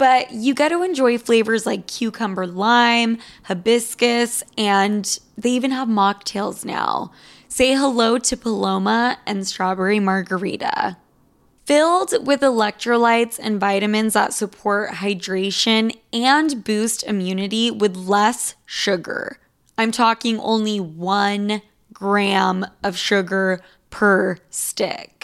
but you get to enjoy flavors like cucumber lime, hibiscus, and they even have mocktails now. Say hello to Paloma and strawberry margarita. Filled with electrolytes and vitamins that support hydration and boost immunity with less sugar. I'm talking only one gram of sugar per stick.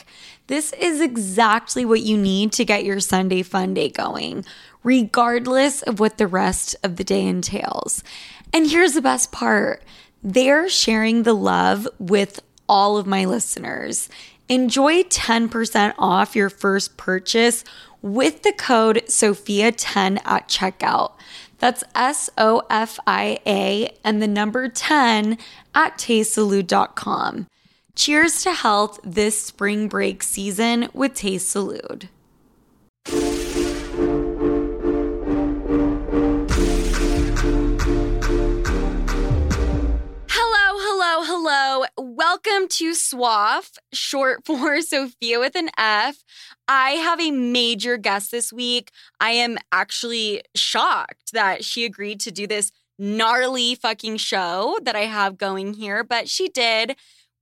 This is exactly what you need to get your Sunday fun day going, regardless of what the rest of the day entails. And here's the best part they're sharing the love with all of my listeners. Enjoy 10% off your first purchase with the code SOFIA10 at checkout. That's S O F I A and the number 10 at tastesalud.com. Cheers to health this spring break season with Taste hello, hello. Welcome to SWAF, short for Sofia with an F. I have a major guest this week. I am actually shocked that she agreed to do this gnarly fucking show that I have going here, but she did.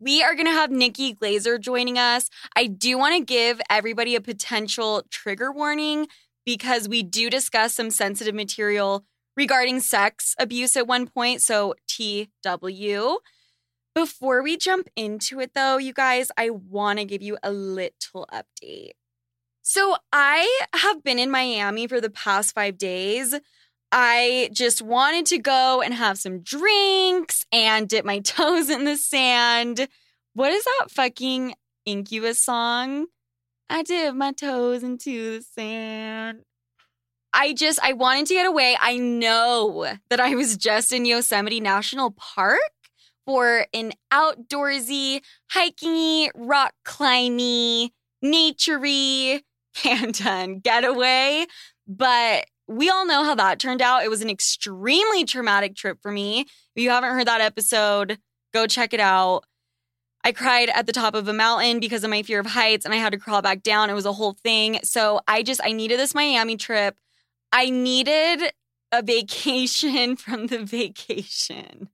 We are going to have Nikki Glazer joining us. I do want to give everybody a potential trigger warning because we do discuss some sensitive material regarding sex abuse at one point. So, TW. Before we jump into it, though, you guys, I want to give you a little update. So, I have been in Miami for the past five days. I just wanted to go and have some drinks and dip my toes in the sand. What is that fucking Incubus song? I dip my toes into the sand. I just, I wanted to get away. I know that I was just in Yosemite National Park for an outdoorsy, hiking, rock climbing, naturey, and done getaway. But we all know how that turned out. It was an extremely traumatic trip for me. If you haven't heard that episode, go check it out. I cried at the top of a mountain because of my fear of heights and I had to crawl back down. It was a whole thing. So I just, I needed this Miami trip. I needed a vacation from the vacation.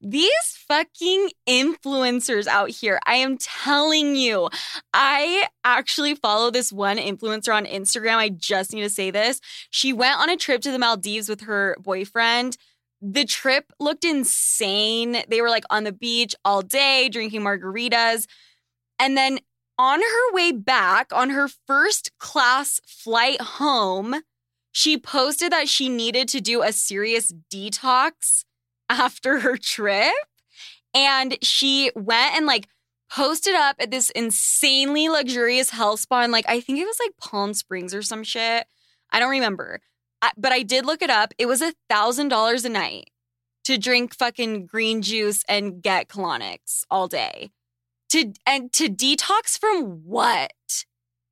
These fucking influencers out here, I am telling you, I actually follow this one influencer on Instagram. I just need to say this. She went on a trip to the Maldives with her boyfriend. The trip looked insane. They were like on the beach all day, drinking margaritas. And then on her way back, on her first class flight home, she posted that she needed to do a serious detox after her trip. And she went and like posted up at this insanely luxurious health spa in like I think it was like Palm Springs or some shit. I don't remember. I, but I did look it up. It was a thousand dollars a night to drink fucking green juice and get colonics all day. To and to detox from what?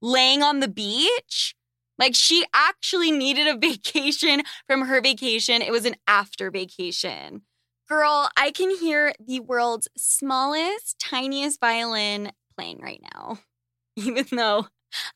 Laying on the beach? Like she actually needed a vacation from her vacation. It was an after vacation. Girl, I can hear the world's smallest, tiniest violin playing right now. Even though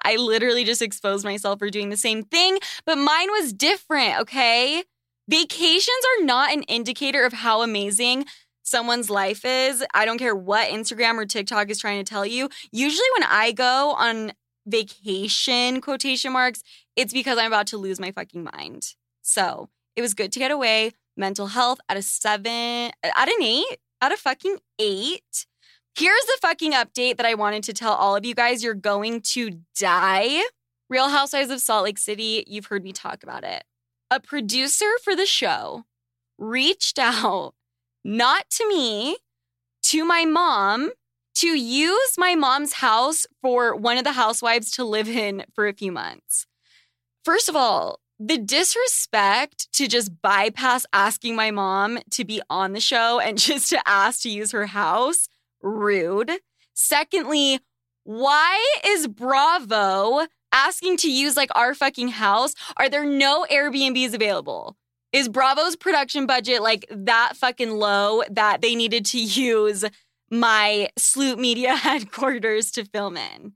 I literally just exposed myself for doing the same thing, but mine was different, okay? Vacations are not an indicator of how amazing someone's life is. I don't care what Instagram or TikTok is trying to tell you. Usually, when I go on vacation, quotation marks, it's because I'm about to lose my fucking mind. So it was good to get away. Mental health at a seven, at an eight, at a fucking eight. Here's the fucking update that I wanted to tell all of you guys. You're going to die. Real Housewives of Salt Lake City, you've heard me talk about it. A producer for the show reached out, not to me, to my mom to use my mom's house for one of the housewives to live in for a few months. First of all, the disrespect to just bypass asking my mom to be on the show and just to ask to use her house, rude. Secondly, why is Bravo asking to use like our fucking house? Are there no Airbnbs available? Is Bravo's production budget like that fucking low that they needed to use my Sloop Media headquarters to film in?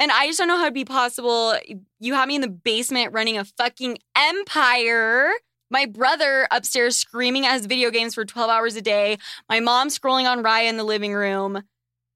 And I just don't know how it'd be possible. You have me in the basement running a fucking empire. My brother upstairs screaming at his video games for 12 hours a day. My mom scrolling on Raya in the living room.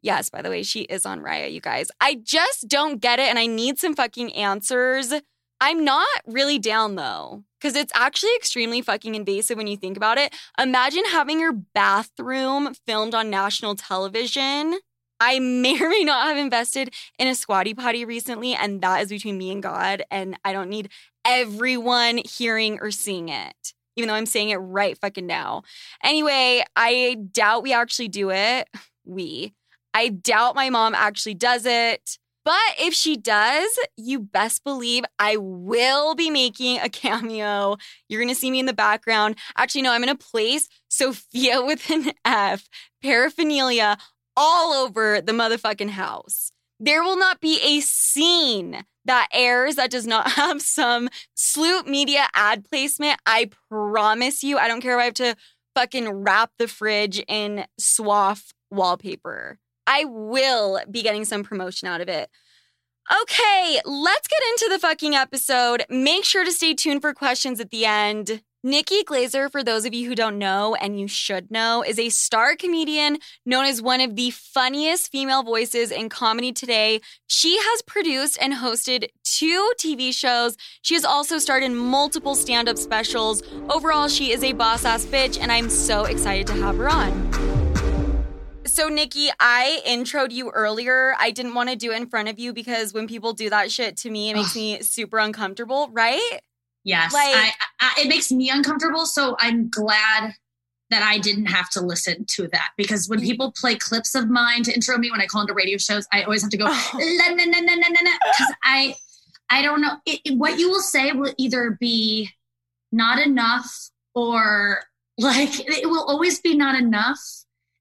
Yes, by the way, she is on Raya, you guys. I just don't get it and I need some fucking answers. I'm not really down though, because it's actually extremely fucking invasive when you think about it. Imagine having your bathroom filmed on national television. I may or may not have invested in a squatty potty recently, and that is between me and God. And I don't need everyone hearing or seeing it, even though I'm saying it right fucking now. Anyway, I doubt we actually do it. We. I doubt my mom actually does it. But if she does, you best believe I will be making a cameo. You're to see me in the background. Actually, no, I'm to place Sofia with an F, paraphernalia all over the motherfucking house. There will not be a scene that airs that does not have some Sloop Media ad placement. I promise you. I don't care if I have to fucking wrap the fridge in swath wallpaper. I will be getting some promotion out of it. Okay, let's get into the fucking episode. Make sure to stay tuned for questions at the end. Nikki Glazer, for those of you who don't know, and you should know, is a star comedian known as one of the funniest female voices in comedy today. She has produced and hosted two TV shows. She has also starred in multiple stand up specials. Overall, she is a boss ass bitch, and I'm so excited to have her on. So, Nikki, I introed you earlier. I didn't want to do it in front of you because when people do that shit to me, it makes me super uncomfortable, right? Yes. Like, I, I, it makes me uncomfortable. So I'm glad that I didn't have to listen to that because when mm. people play clips of mine to intro me when I call into radio shows, I always have to go oh. because I I don't know it, it, what you will say will either be not enough or like it will always be not enough.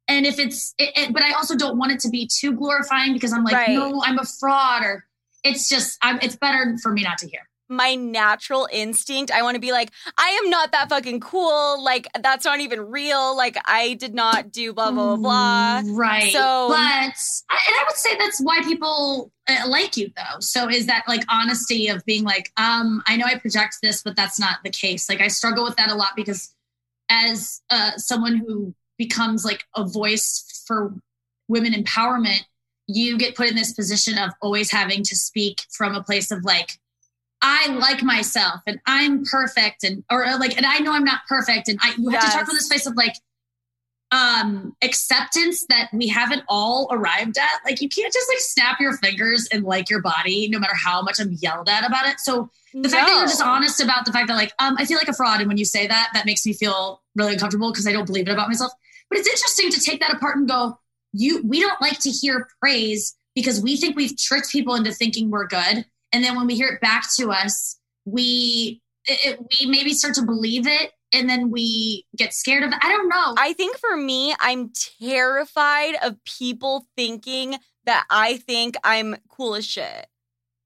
And if it's, it, but I also don't want it to be too glorifying because I'm like, right. no, I'm a fraud, or it's just, I'm, it's better for me not to hear my natural instinct. I want to be like, I am not that fucking cool. Like, that's not even real. Like, I did not do blah, blah, blah, blah. Right. So, but, and I would say that's why people uh, like you, though. So, is that like honesty of being like, um, I know I project this, but that's not the case. Like, I struggle with that a lot because as uh, someone who becomes like a voice for women empowerment, you get put in this position of always having to speak from a place of like, I like myself and I'm perfect and or like and I know I'm not perfect and I you have yes. to talk from this place of like um acceptance that we haven't all arrived at. Like you can't just like snap your fingers and like your body no matter how much I'm yelled at about it. So the no. fact that you're just honest about the fact that like um I feel like a fraud and when you say that that makes me feel really uncomfortable because I don't believe it about myself. But it's interesting to take that apart and go, you we don't like to hear praise because we think we've tricked people into thinking we're good and then when we hear it back to us we it, we maybe start to believe it and then we get scared of it. I don't know. I think for me, I'm terrified of people thinking that I think I'm cool as shit.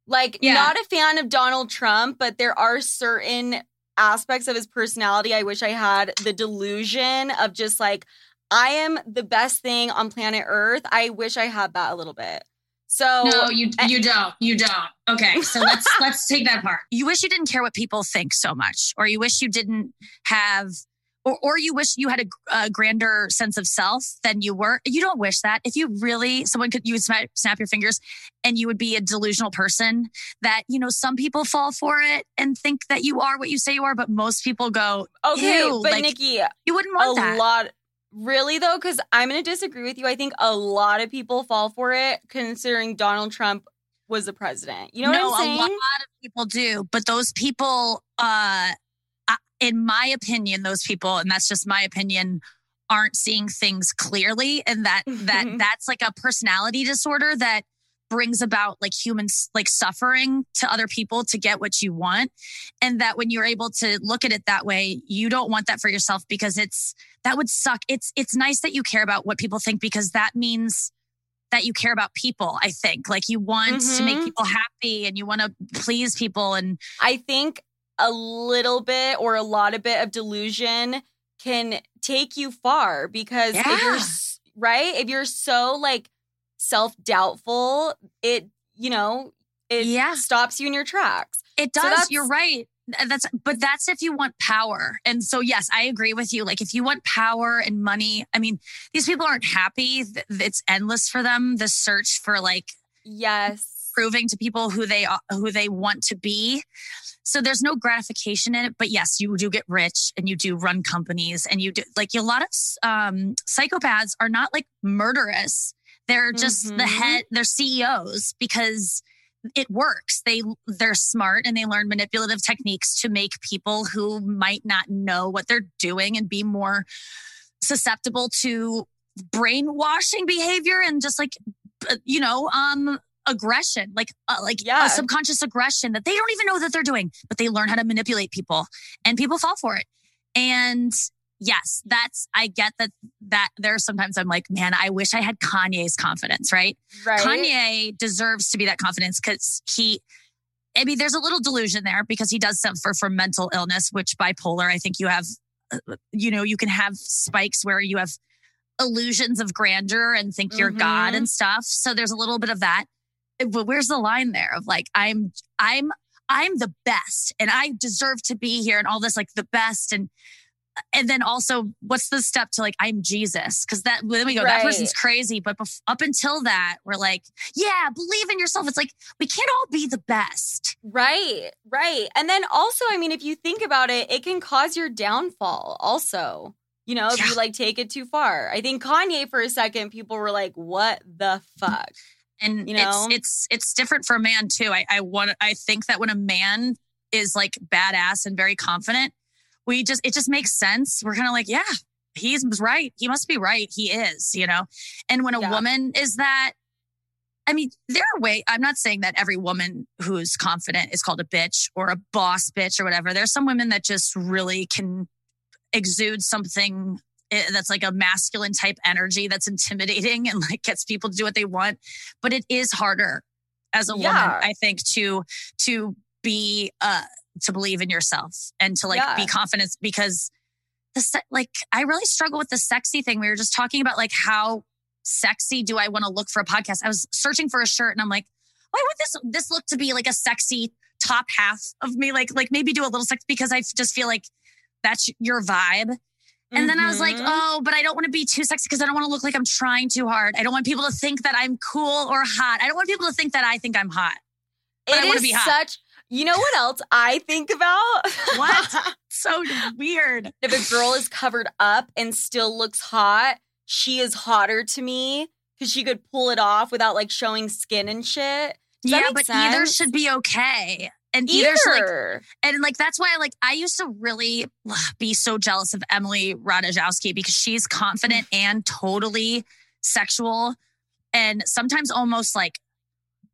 Like, yeah. not a fan of Donald Trump, but there are certain aspects of his personality I wish I had the delusion of just like, I am the best thing on planet Earth. I wish I had that a little bit. So no, uh, you you don't. You don't. Okay, so let's let's take that part. You wish you didn't care what people think so much, or you wish you didn't have, or or you wish you had a, a grander sense of self than you were. You don't wish that. If you really, someone could you would snap, snap your fingers, and you would be a delusional person. That you know, some people fall for it and think that you are what you say you are, but most people go, okay, but like, Nikki, you wouldn't want a that. lot Really though, because I'm going to disagree with you. I think a lot of people fall for it, considering Donald Trump was the president. You know no, what I'm saying? A lot of people do, but those people, uh, in my opinion, those people, and that's just my opinion, aren't seeing things clearly, and that that that's like a personality disorder that brings about like humans like suffering to other people to get what you want and that when you're able to look at it that way you don't want that for yourself because it's that would suck it's it's nice that you care about what people think because that means that you care about people i think like you want mm-hmm. to make mm-hmm. people happy and you want to please people and i think a little bit or a lot of bit of delusion can take you far because yeah. if you're right if you're so like self doubtful, it, you know, it yeah. stops you in your tracks. It does. So You're right. That's, but that's if you want power. And so, yes, I agree with you. Like, if you want power and money, I mean, these people aren't happy. It's endless for them. The search for like, yes, proving to people who they are, who they want to be. So there's no gratification in it. But yes, you do get rich and you do run companies and you do like a lot of um, psychopaths are not like murderous they're just mm-hmm. the head, they're CEOs because it works. They they're smart and they learn manipulative techniques to make people who might not know what they're doing and be more susceptible to brainwashing behavior and just like you know um aggression like uh, like yeah. a subconscious aggression that they don't even know that they're doing but they learn how to manipulate people and people fall for it and yes, that's, I get that, that there are sometimes I'm like, man, I wish I had Kanye's confidence, right? Right. Kanye deserves to be that confidence because he, I mean, there's a little delusion there because he does suffer from mental illness, which bipolar, I think you have, uh, you know, you can have spikes where you have illusions of grandeur and think you're mm-hmm. God and stuff. So there's a little bit of that. But where's the line there of like, I'm, I'm, I'm the best and I deserve to be here and all this, like the best. And and then also what's the step to like i'm jesus? Because that then we go. Right. that person's crazy but bef- up until that we're like yeah believe in yourself. It's like we can't all be the best. Right right. And then also i mean if you think about it it can cause your downfall also you know if yeah. you like take it too far. I think kanye for a second people were like what the fuck? And you know? it's it's it's different for a man too. I i want i think that when a man is like badass and very confident we just, it just makes sense. We're kind of like, yeah, he's right. He must be right. He is, you know? And when a yeah. woman is that, I mean, there are way, I'm not saying that every woman who's confident is called a bitch or a boss bitch or whatever. There's some women that just really can exude something eh, that's like a masculine type energy that's intimidating and like gets people to do what they want. But it is harder as a yeah. woman, I think, to, to be, uh, to believe in yourself and to like yeah. be confident because the se- like I really struggle with the sexy thing. We were just talking about like how sexy do I want to look for a podcast? I was searching for a shirt and I'm like, why would this this look to be like a sexy top half of me? Like like maybe do a little sex because I just feel like that's your vibe. And mm-hmm. then I was like, mm-hmm. oh, but I don't want to be too sexy because I don't want to look like I'm trying too hard. I don't want people to think that I'm cool or hot. I don't want people to think that I think I'm hot. But it I want to be hot. such you know what else I think about? What? so weird. If a girl is covered up and still looks hot, she is hotter to me because she could pull it off without like showing skin and shit. Does yeah, but sense? either should be okay. And either, like, and like that's why like I used to really be so jealous of Emily Ratajkowski because she's confident and totally sexual and sometimes almost like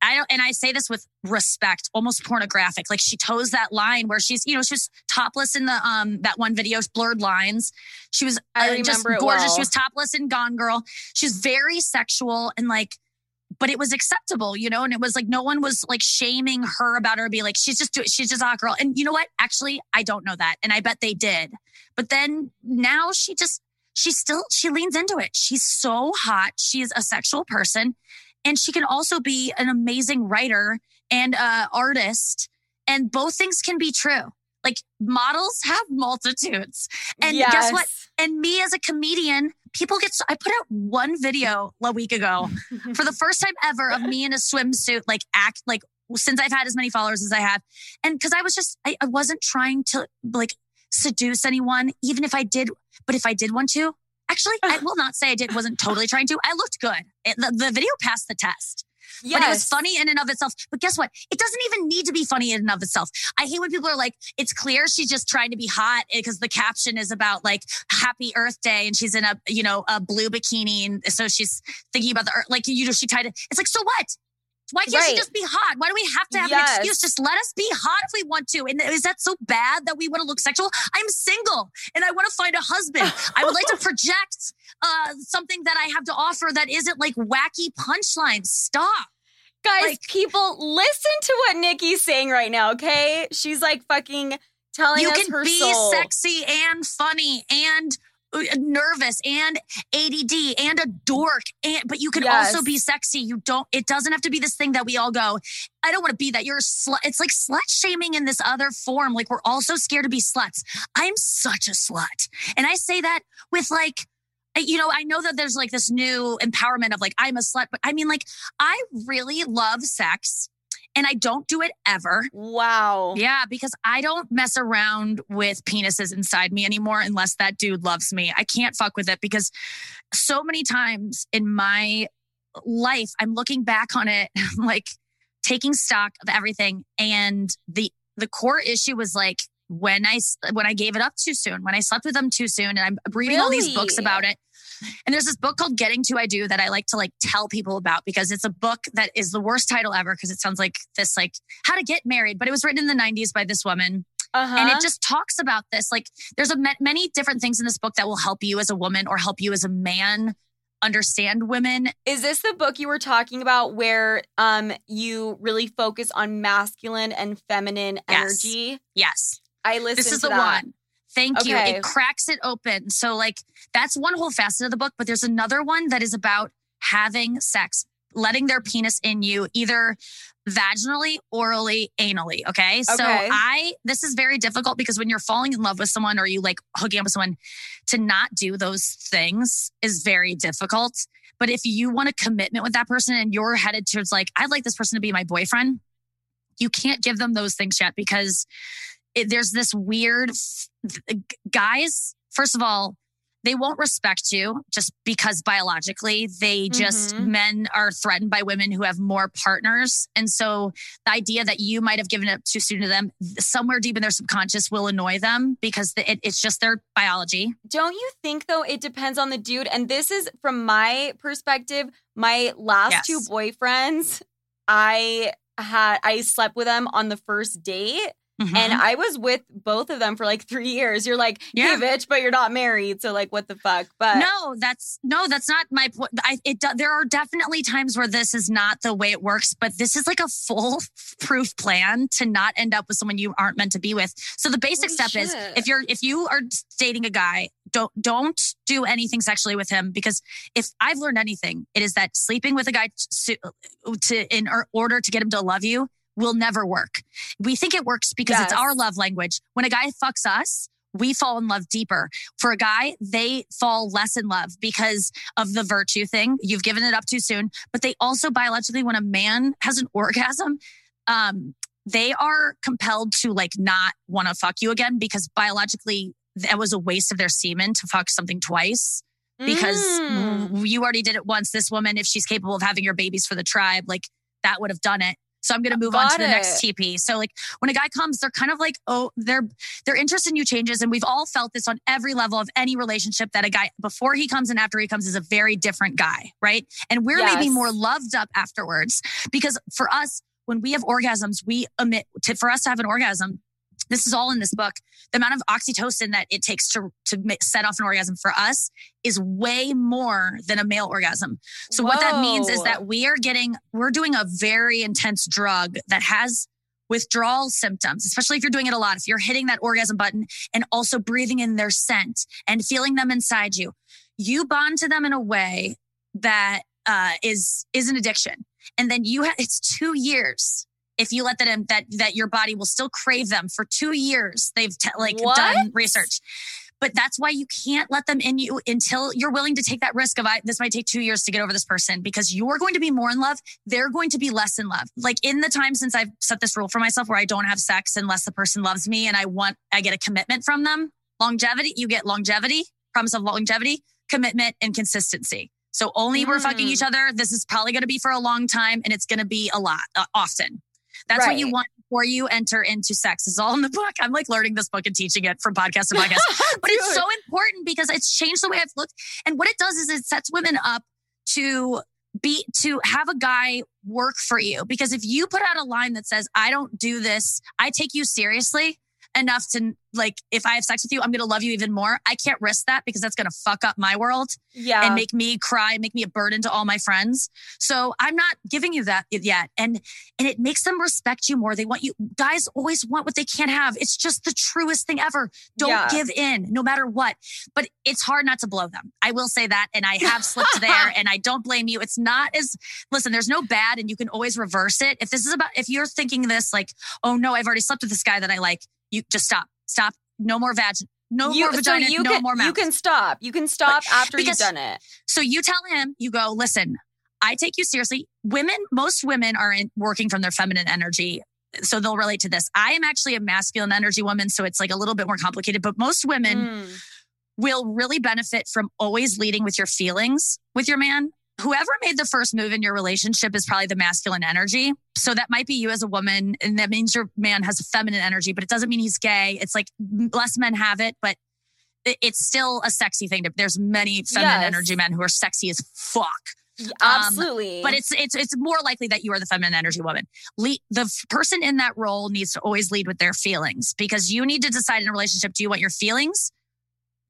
I don't, and I say this with respect, almost pornographic. Like she toes that line where she's, you know, she's topless in the um that one video, blurred lines. She was uh, just gorgeous. Well. She was topless in Gone Girl. She's very sexual and like, but it was acceptable, you know. And it was like no one was like shaming her about her. Be like, she's just doing, she's just a hot girl. And you know what? Actually, I don't know that, and I bet they did. But then now she just she still she leans into it. She's so hot. She is a sexual person and she can also be an amazing writer and uh, artist. And both things can be true. Like models have multitudes. And yes. guess what? And me as a comedian, people get so, I put out one video a week ago for the first time ever of me in a swimsuit, like act like since I've had as many followers as I have. And because I was just, I, I wasn't trying to like seduce anyone, even if I did, but if I did want to, Actually, I will not say I did wasn't totally trying to. I looked good. It, the, the video passed the test. Yes. But it was funny in and of itself. But guess what? It doesn't even need to be funny in and of itself. I hate when people are like, it's clear she's just trying to be hot eh, because the caption is about like happy Earth Day and she's in a, you know, a blue bikini. And so she's thinking about the earth. Like, you know, she tried to, it's like, so what? Why can't right. she just be hot? Why do we have to have yes. an excuse? Just let us be hot if we want to. And is that so bad that we want to look sexual? I'm single and I want to find a husband. I would like to project uh, something that I have to offer that isn't like wacky punchlines. Stop. Guys, like, people, listen to what Nikki's saying right now, okay? She's like fucking telling you us can her be soul. sexy and funny and Uh, nervous and ADD and a dork and but you can yes. also be sexy. You don't it doesn't have to be this thing that we all go, I don't want to be that. You're a slut. It's like slut shaming in this other form. Like we're all so scared to be sluts. I'm such a slut. And I say that with like you know, I know that there's like this new empowerment of like, I'm a slut, but I mean, like, I really love sex and I don't do it ever. Wow. Yeah, because I don't mess around with penises inside me anymore unless that dude loves me. I can't fuck with it because so many times in my life, I'm looking back on it, like taking stock of everything. And the, the core issue was like, when I when I gave it up too soon, when I slept with them too soon, and I'm reading really? all these books about it. And there's this book called Getting to I Do that I like to like tell people about because it's a book that is the worst title ever because it sounds like this like how to get married, but it was written in the 90s by this woman. Uh-huh. And it just talks about this. Like there's a many different things in this book that will help you as a woman or help you as a man understand women. Is this the book you were talking about where um you really focus on masculine and feminine yes. energy? Yes. I listened This is the that. one. Thank okay. you. It cracks it open. So, like, that's one whole facet of the book, but there's another one that is about having sex, letting their penis in you, either vaginally, orally, anally. Okay? okay. So, I, this is very difficult because when you're falling in love with someone or you like hooking up with someone, to not do those things is very difficult. But if you want a commitment with that person and you're headed towards, like, I'd like this person to be my boyfriend, you can't give them those things yet because it, there's this weird guys. First of all, they won't respect you just because biologically they just mm-hmm. men are threatened by women who have more partners and so the idea that you might have given up too soon to them somewhere deep in their subconscious will annoy them because it, it's just their biology don't you think though it depends on the dude and this is from my perspective my last yes. two boyfriends i had i slept with them on the first date Mm-hmm. And I was with both of them for like three years. You're like, yeah, hey, bitch, but you're not married. So like, what the fuck? But no, that's no, that's not my point. I, it, there are definitely times where this is not the way it works, but this is like a full proof plan to not end up with someone you aren't meant to be with. So the basic Holy step shit. is if you're, if you are dating a guy, don't, don't do anything sexually with him because if I've learned anything, it is that sleeping with a guy to, to in order to get him to love you will never work. We think it works because yes. it's our love language. When a guy fucks us, we fall in love deeper. For a guy, they fall less in love because of the virtue thing. You've given it up too soon. But they also biologically, when a man has an orgasm, um, they are compelled to like not want to fuck you again because biologically that was a waste of their semen to fuck something twice because mm. you already did it once. This woman, if she's capable of having your babies for the tribe, like that would have done it. So I'm going to move Got on to the next TP. So like when a guy comes, they're kind of like, oh, their their interest in you changes, and we've all felt this on every level of any relationship that a guy before he comes and after he comes is a very different guy, right? And we're yes. maybe more loved up afterwards because for us, when we have orgasms, we emit to, for us to have an orgasm this is all in this book. The amount of oxytocin that it takes to, to set off an orgasm for us is way more than a male orgasm. So Whoa. what that means is that we are getting, we're doing a very intense drug that has withdrawal symptoms, especially if you're doing it a lot. If you're hitting that orgasm button and also breathing in their scent and feeling them inside you, you bond to them in a way that uh, is is an addiction. And then you have it's two years if you let them that that your body will still crave them for two years. They've t- like what? done research. But that's why you can't let them in you until you're willing to take that risk of I, this might take two years to get over this person because you're going to be more in love. They're going to be less in love. Like in the time since I've set this rule for myself where I don't have sex unless the person loves me and I want, I get a commitment from them. Longevity, you get longevity, promise of longevity, commitment, and consistency. So only mm. we're fucking each mm. other. This is probably going to be for a long time and it's going to be a lot uh, often. That's right. what you want before you enter into sex. Is all in the book. I'm like learning this book and teaching it from podcast to podcast. but it's so important because it's changed the way I've looked. And what it does is it sets women up to be to have a guy work for you because if you put out a line that says i don't do this i take you seriously enough to like if I have sex with you, I'm gonna love you even more. I can't risk that because that's gonna fuck up my world. Yeah. And make me cry, make me a burden to all my friends. So I'm not giving you that yet. And and it makes them respect you more. They want you guys always want what they can't have. It's just the truest thing ever. Don't yeah. give in no matter what. But it's hard not to blow them. I will say that. And I have slipped there and I don't blame you. It's not as listen, there's no bad and you can always reverse it. If this is about if you're thinking this like, oh no, I've already slept with this guy that I like, you just stop stop. No more vag. No you, more vagina. So you no can, more mouth. You can stop. You can stop but, after because, you've done it. So you tell him, you go, listen, I take you seriously. Women, most women are in, working from their feminine energy. So they'll relate to this. I am actually a masculine energy woman. So it's like a little bit more complicated, but most women mm. will really benefit from always leading with your feelings with your man whoever made the first move in your relationship is probably the masculine energy. So that might be you as a woman. And that means your man has a feminine energy, but it doesn't mean he's gay. It's like less men have it, but it's still a sexy thing. To, there's many feminine yes. energy men who are sexy as fuck. Absolutely. Um, but it's it's it's more likely that you are the feminine energy woman. Le- the f- person in that role needs to always lead with their feelings because you need to decide in a relationship do you want your feelings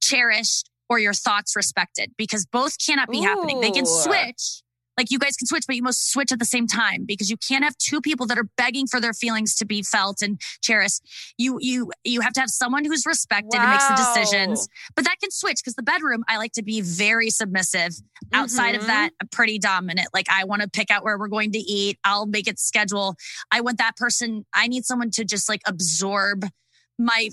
cherished or your thoughts respected because both cannot be Ooh. happening. They can switch. Like you guys can switch, but you must switch at the same time because you can't have two people that are begging for their feelings to be felt and cherished. You you you have to have someone who's respected wow. and makes the decisions. But that can switch because the bedroom, I like to be very submissive. Outside mm-hmm. of that, pretty dominant. Like I want to pick out where we're going to eat. I'll make it schedule. I want that person. I need someone to just like absorb my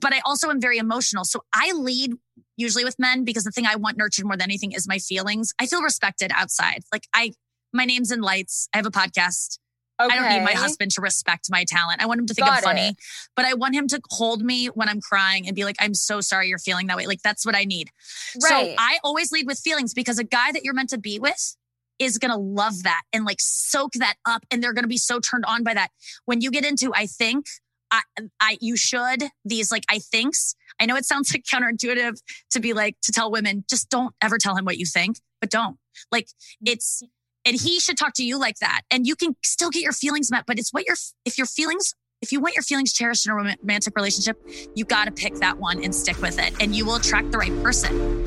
but I also am very emotional. So I lead usually with men because the thing I want nurtured more than anything is my feelings. I feel respected outside. Like I, my name's in lights. I have a podcast. Okay. I don't need my husband to respect my talent. I want him to think Got I'm funny, it. but I want him to hold me when I'm crying and be like, I'm so sorry you're feeling that way. Like that's what I need. Right. So I always lead with feelings because a guy that you're meant to be with is going to love that and like soak that up. And they're going to be so turned on by that. When you get into, I think, I, I, you should, these like I thinks, I know it sounds like counterintuitive to be like, to tell women, just don't ever tell him what you think, but don't. Like it's, and he should talk to you like that. And you can still get your feelings met, but it's what your, if your feelings, if you want your feelings cherished in a romantic relationship, you got to pick that one and stick with it and you will attract the right person.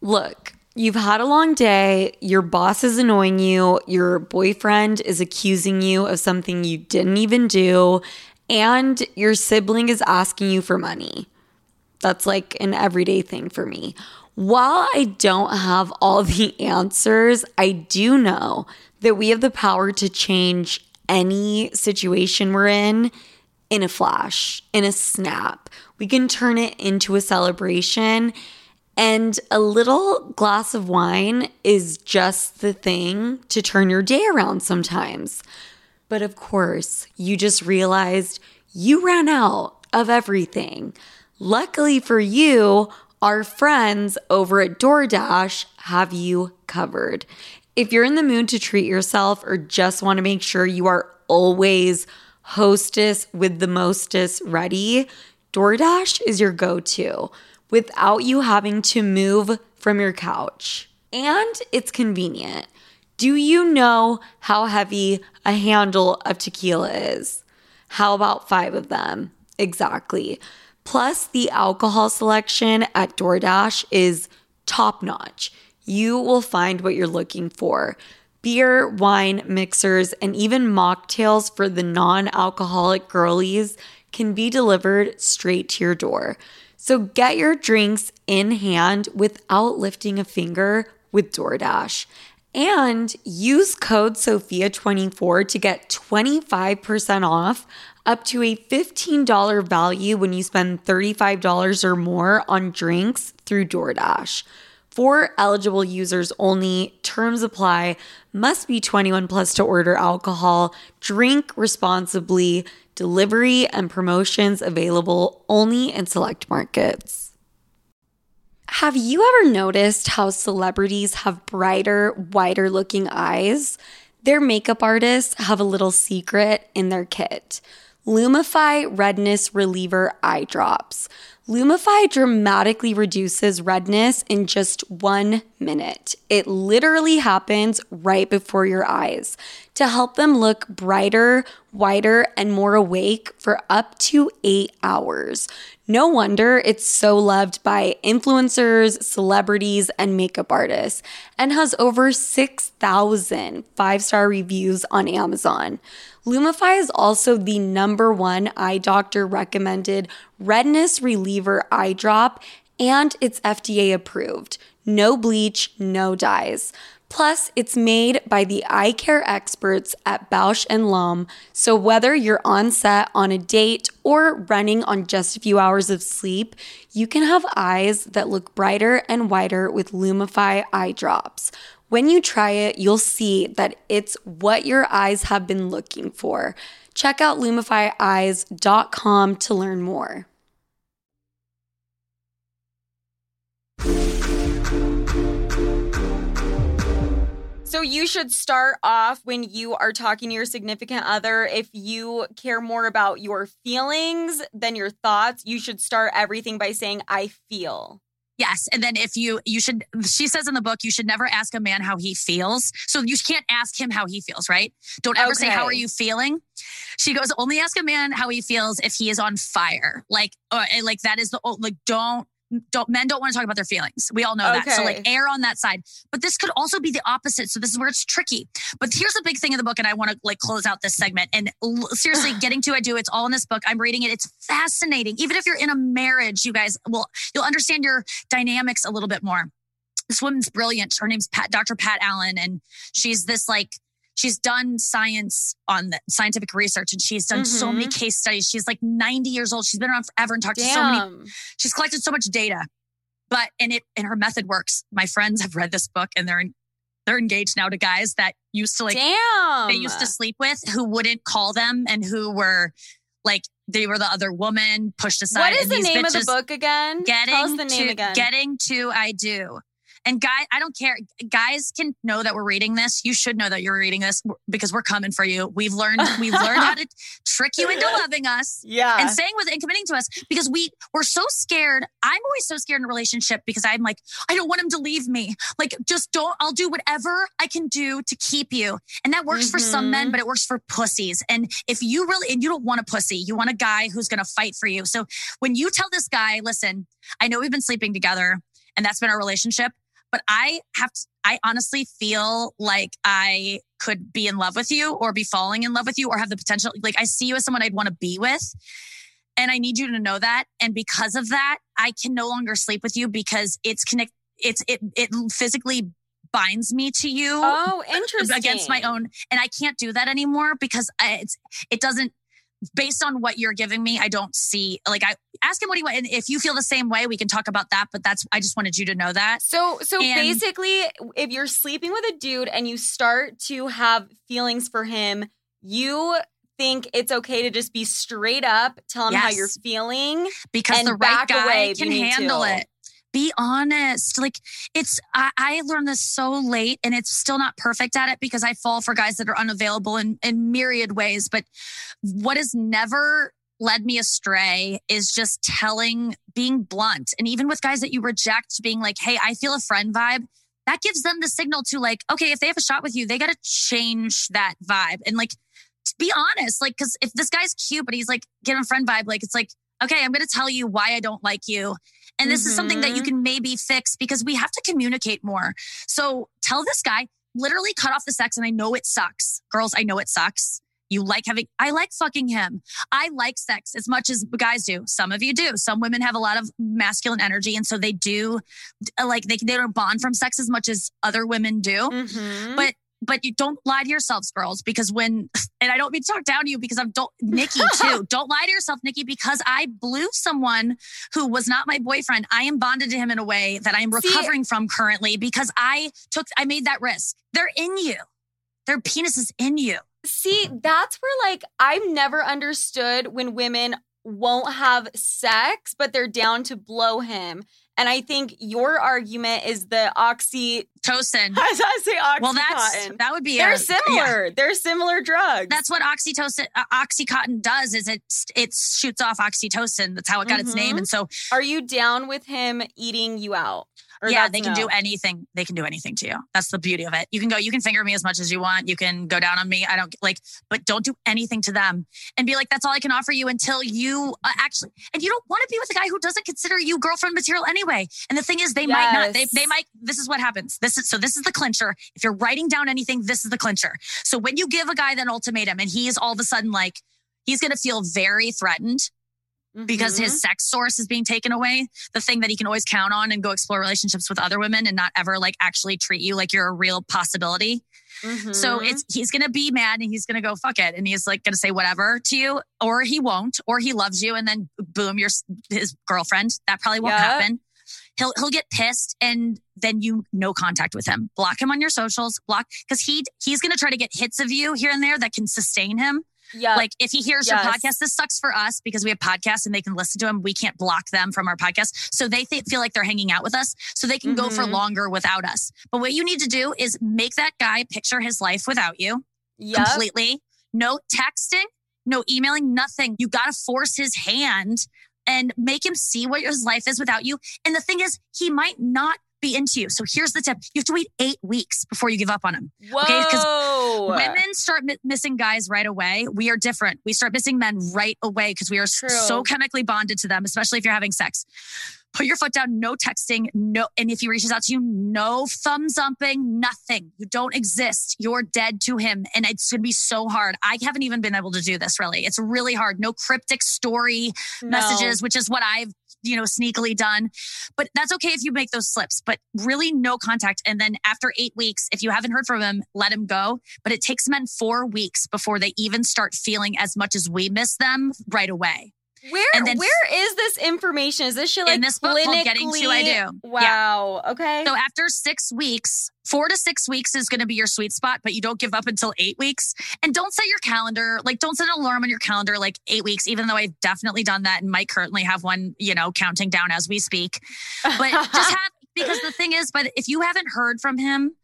Look, You've had a long day, your boss is annoying you, your boyfriend is accusing you of something you didn't even do, and your sibling is asking you for money. That's like an everyday thing for me. While I don't have all the answers, I do know that we have the power to change any situation we're in in a flash, in a snap. We can turn it into a celebration and a little glass of wine is just the thing to turn your day around sometimes. But of course, you just realized you ran out of everything. Luckily for you, our friends over at DoorDash have you covered. if you're in the mood to treat yourself or just want to make sure you are always hostess with the mostest ready, DoorDash is your go to without you having to move from your couch. And it's convenient. Do you know how heavy a handle of tequila is? How about five of them? Exactly. Plus, the alcohol selection at DoorDash is top notch. You will find what you're looking for beer, wine, mixers, and even mocktails for the non alcoholic girlies can be delivered straight to your door. So get your drinks in hand without lifting a finger with DoorDash. And use code SOFIA24 to get 25% off up to a $15 value when you spend $35 or more on drinks through DoorDash. For eligible users only, terms apply, must be 21 plus to order alcohol, drink responsibly, delivery and promotions available only in select markets. Have you ever noticed how celebrities have brighter, wider looking eyes? Their makeup artists have a little secret in their kit. Lumify Redness Reliever Eye Drops. Lumify dramatically reduces redness in just one minute. It literally happens right before your eyes to help them look brighter, whiter, and more awake for up to eight hours. No wonder it's so loved by influencers, celebrities, and makeup artists, and has over 6,000 five star reviews on Amazon. Lumify is also the number one eye doctor recommended redness reliever eye drop, and it's FDA approved. No bleach, no dyes. Plus, it's made by the eye care experts at Bausch and Lomb, so whether you're on set on a date or running on just a few hours of sleep, you can have eyes that look brighter and whiter with Lumify eye drops. When you try it, you'll see that it's what your eyes have been looking for. Check out lumifyeyes.com to learn more. So you should start off when you are talking to your significant other. If you care more about your feelings than your thoughts, you should start everything by saying, I feel. Yes. And then if you, you should, she says in the book, you should never ask a man how he feels. So you can't ask him how he feels, right? Don't ever okay. say, How are you feeling? She goes, Only ask a man how he feels if he is on fire. Like, uh, like that is the, like, don't, don't men don't want to talk about their feelings. We all know okay. that. So like err on that side. But this could also be the opposite. So this is where it's tricky. But here's a big thing in the book, and I want to like close out this segment. And l- seriously, getting to I do. It's all in this book. I'm reading it. It's fascinating. Even if you're in a marriage, you guys will you'll understand your dynamics a little bit more. This woman's brilliant. Her name's Pat, Dr. Pat Allen, and she's this like she's done science on the scientific research and she's done mm-hmm. so many mm-hmm. case studies. She's like 90 years old. She's been around forever and talked Damn. to so many. She's collected so much data. But and it and her method works. My friends have read this book and they're they're engaged now to guys that used to like Damn. they used to sleep with who wouldn't call them and who were like they were the other woman pushed aside. What is the name of the book again? Getting Tell us the name to, again. Getting to I do. And guy, I don't care. Guys can know that we're reading this. You should know that you're reading this because we're coming for you. We've learned we've learned how to trick you into loving us. Yeah. And staying with and committing to us because we we're so scared. I'm always so scared in a relationship because I'm like, I don't want him to leave me. Like, just don't, I'll do whatever I can do to keep you. And that works mm-hmm. for some men, mm-hmm. but it works for pussies. And if you really and you don't want a pussy, you want a guy who's gonna fight for you. So when you tell this guy, listen, I know we've been sleeping together and that's been our relationship but I have to, I honestly feel like I could be in love with you or be falling in love with you or have the potential. Like I see you as someone I'd want to be with. And I need you to know that. And because of that, I can no longer sleep with you because it's connect, it's, it, it physically binds me to you. Oh, interesting. Against my own. And I can't do that anymore because uh, it's, it doesn't, based on what you're giving me, I don't see like I ask him what he want. And if you feel the same way, we can talk about that. But that's I just wanted you to know that. So so and, basically, if you're sleeping with a dude and you start to have feelings for him, you think it's okay to just be straight up, tell him yes. how you're feeling, because the right guy can handle it. Be honest. Like it's, I, I, learned this so late and it's still not perfect at it because I fall for guys that are unavailable in, in myriad ways. But what has never led me astray is just telling, being blunt. And even with guys that you reject, being like, Hey, I feel a friend vibe. That gives them the signal to like, okay, if they have a shot with you, they got to change that vibe and like, be honest. Like, cause if this guy's cute, but he's like getting a friend vibe, like, it's like, okay, I'm going to tell you why I don't like you. And this mm-hmm. is something that you mm-hmm. can maybe fix because we have to communicate more. So tell this guy, literally cut off the sex. And I know it sucks. Girls, I know it sucks. You like having, I like fucking him. I like sex as much as guys do. Some of you do. Some women have a lot of masculine energy. And so they do, like, they, they don't bond from sex as much as other women do. Mm-hmm. But but you don't lie to yourselves, girls, because when, and I don't mean to talk down to you because I'm don't, Nikki too. don't lie to yourself, Nikki, because I blew someone who was not my boyfriend. I am bonded to him in a way that I am recovering See, from currently because I took, I made that risk. They're in you. Their penis is in you. See, that's where like I've never understood when women won't have sex, but they're down to blow him. And I think your argument is the oxytocin. I say oxycontin. Well, that's that would be. They're a, similar. Yeah. They're similar drugs. That's what oxytocin, uh, oxycontin does. Is it it shoots off oxytocin. That's how it got mm-hmm. its name. Mm-hmm. And so, are you down with him eating you out? Or yeah, they can no. do anything. They can do anything to you. That's the beauty of it. You can go, you can finger me as much as you want. You can go down on me. I don't like, but don't do anything to them and be like, that's all I can offer you until you uh, actually, and you don't want to be with a guy who doesn't consider you girlfriend material anyway. And the thing is, they yes. might not, they, they might, this is what happens. This is, so this is the clincher. If you're writing down anything, this is the clincher. So when you give a guy that ultimatum and he is all of a sudden like, he's going to feel very threatened mm-hmm. because his mm-hmm. sex source is being taken away, the thing that he can always count on and go explore relationships with other women and not ever like actually treat you like you're a real possibility. Mm-hmm. So it's he's gonna be mad and he's gonna go fuck it and he's like gonna say whatever to you, or he won't, or he loves you and then boom, you're his girlfriend. That probably won't yep. happen. He'll he'll get pissed and then you no contact with him. Block him on your socials. Block because he he's gonna try to get hits of you here and there that can sustain him. Yeah. Like if he hears yes. your podcast, this sucks for us because we have podcasts and they can listen to them. We can't block them from our podcast. So they th- feel like they're hanging out with us. So they can mm-hmm. go for mm-hmm. longer without us. But what you need to do is make that guy picture his life without you yep. completely. No texting, no emailing, nothing. You got to force his hand and make him see what his life is without you. And the thing is, he might not be into you. So here's the tip. You have to wait eight weeks before you give up on him. Whoa. Okay. Because women start mi- missing guys right away. We are different. We start missing men right away because we are True. so chemically bonded to them, especially if you're having sex. Put your foot down, no texting, no. And if he reaches out to you, no thumbs upping, nothing. You don't exist. You're dead to him. And it's going to be so hard. I haven't even been able to do this really. It's really hard. No cryptic story no. messages, which is what I've you know, sneakily done. But that's okay if you make those slips, but really no contact. And then after eight weeks, if you haven't heard from him, let him go. But it takes men four weeks before they even start feeling as much as we miss them right away. Where and then, where is this information? Is this shit like in this book called Getting to I Do? Wow. Yeah. Okay. So after six weeks, four to six weeks is going to be your sweet spot, but you don't give up until eight weeks. And don't set your calendar like don't set an alarm on your calendar like eight weeks. Even though I've definitely done that and might currently have one, you know, counting down as we speak. But just have because the thing is, but if you haven't heard from him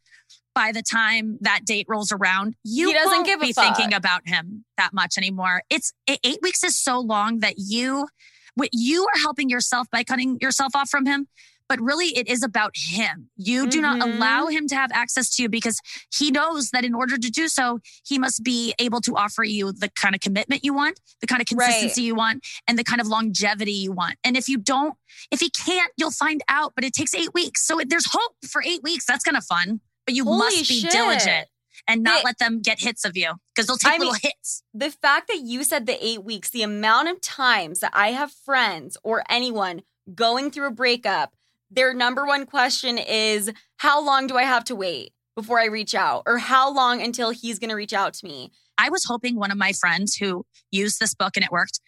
by the time that date rolls around, you he doesn't won't give be thinking about him that much anymore. It's eight weeks is so long that you, what you are helping yourself by cutting yourself off from him. But really, it is about him. You mm-hmm. do not mm-hmm. allow him to have access to you because he knows that in order to do so, he must be able to offer you the kind of commitment you want, the kind of consistency right. you want, and the kind of longevity you want. And if you don't, if he can't, you'll find out. But it takes eight weeks. So there's hope for eight weeks. That's kind of fun but you Holy must be shit. diligent and not let them get hits of you because they'll take I little mean, hits. The fact that you said the eight weeks, the amount of times that I have friends or anyone going through a breakup, their number one question is, How long do I have to wait before I reach out? Or how long until he's going to reach out to me? I was hoping one of my friends who used this book and it worked,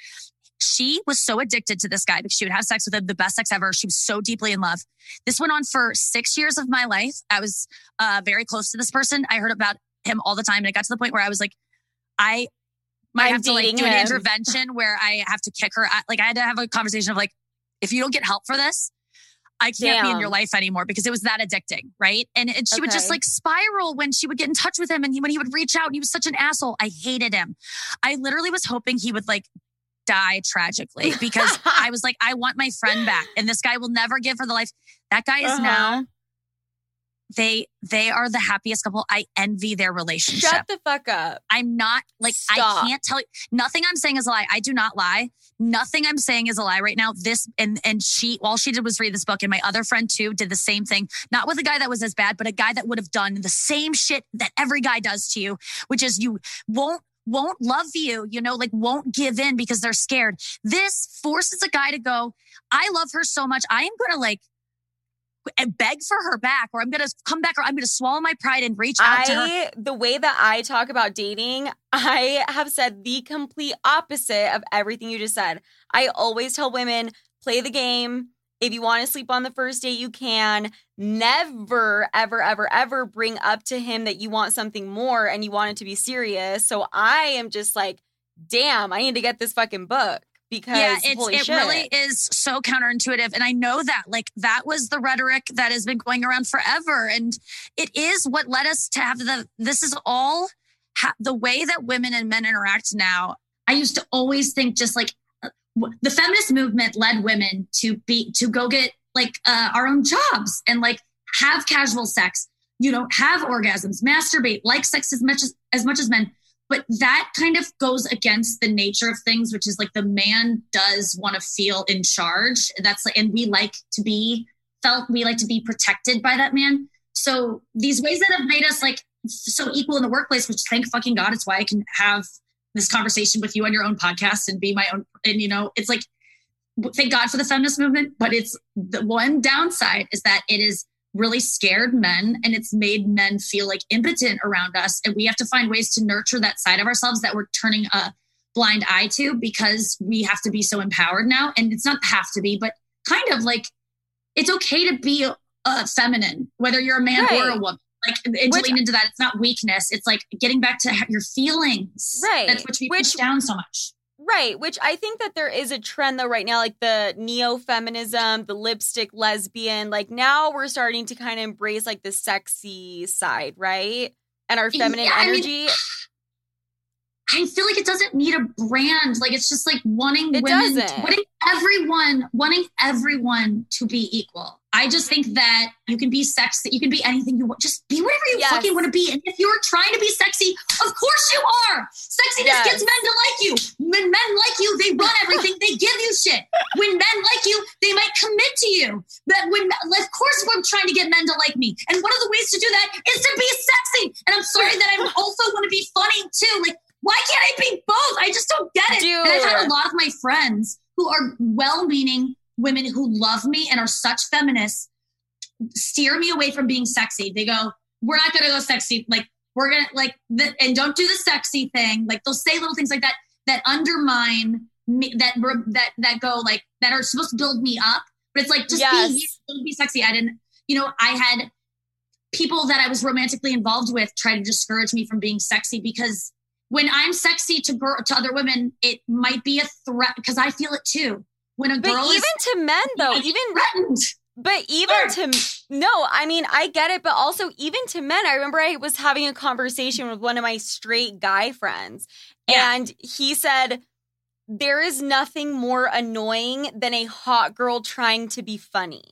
she was so addicted to this guy because she would have sex with him, the best sex ever. She was so deeply in love. This went on for six years of my life. I was uh, very close to this person. I heard about him all the time. And it got to the point where I was like, I might I'm have to like do him. an intervention where I have to kick her. Out. Like I had to have a conversation of like, if you don't get help for this, I can't Damn. be in your life anymore because it was that addicting, right? And, and she okay. would just like spiral when she would get in touch with him and he, when he would reach out and he was such an asshole. I hated him. I literally was hoping he would like die tragically because I was like, I want my friend back and this guy will never give her the life. That guy is uh-huh. now they they are the happiest couple. I envy their relationship. Shut the fuck up. I'm not like Stop. I can't tell you nothing I'm saying is a lie. I do not lie. Nothing I'm saying is a lie right now. This and and she all she did was read this book and my other friend too did the same thing. Not with a guy that was as bad, but a guy that would have done the same shit that every guy does to you, which is you won't won't love you, you know, like won't give in because they're scared. This forces a guy to go, I love her so much. I am going to like and beg for her back or I'm going to come back or I'm going to swallow my pride and reach out I, to her. The way that I talk about dating, I have said the complete opposite of everything you just said. I always tell women play the game. If you want to sleep on the first date, you can. Never, ever, ever, ever bring up to him that you want something more and you want it to be serious. So I am just like, damn, I need to get this fucking book because yeah, it's, it shit. really is so counterintuitive. And I know that like that was the rhetoric that has been going around forever. And it is what led us to have the, this is all ha- the way that women and men interact now. I used to always think just like the feminist movement led women to be, to go get like uh, our own jobs and like have casual sex, you know, have orgasms, masturbate, like sex as much as, as much as men. But that kind of goes against the nature of things which is like the man does want to feel in charge. That's like and we like to be felt we like to be protected by that man. So these ways that have made us like so equal in the workplace which thank fucking god it's why i can have this conversation with you on your own podcast and be my own and you know it's like thank god for the feminist movement but it's the one downside is that it is really scared men and it's made men feel like impotent around us. And we have to find ways to nurture that side of ourselves that we're turning a blind eye to because we have to be so empowered now. And it's not have to be, but kind of like it's okay to be a feminine, whether you're a man right. or a woman. Like and to lean into that, it's not weakness. It's like getting back to your feelings. Right. That's which we which, push down so much. Right, which I think that there is a trend though right now, like the neo feminism, the lipstick lesbian. Like now we're starting to kind of embrace like the sexy side, right? And our feminine yeah, energy. I mean, I feel like it doesn't need a brand. Like it's just like wanting it women, doesn't. wanting everyone, wanting everyone to be equal. I just think that you can be sexy, you can be anything you want. Just be whatever you yes. fucking want to be. And if you're trying to be sexy, of course you are. Sexiness yes. gets men to like you. When men like you, they run everything. they give you shit. When men like you, they might commit to you. But when, of course, I'm trying to get men to like me. And one of the ways to do that is to be sexy. And I'm sorry that I also want to be funny too. Like why can't I be both? I just don't get it. Dude. And I've had a lot of my friends who are well-meaning women who love me and are such feminists steer me away from being sexy. They go, "We're not gonna go sexy. Like we're gonna like the, and don't do the sexy thing." Like they'll say little things like that that undermine me, that that that go like that are supposed to build me up. But it's like just yes. be don't be sexy. I didn't. You know, I had people that I was romantically involved with try to discourage me from being sexy because when I'm sexy to girl to other women, it might be a threat because I feel it too. When a girl, but girl even is, to men though, even threatened. But even to no, I mean I get it, but also even to men, I remember I was having a conversation with one of my straight guy friends, yeah. and he said there is nothing more annoying than a hot girl trying to be funny.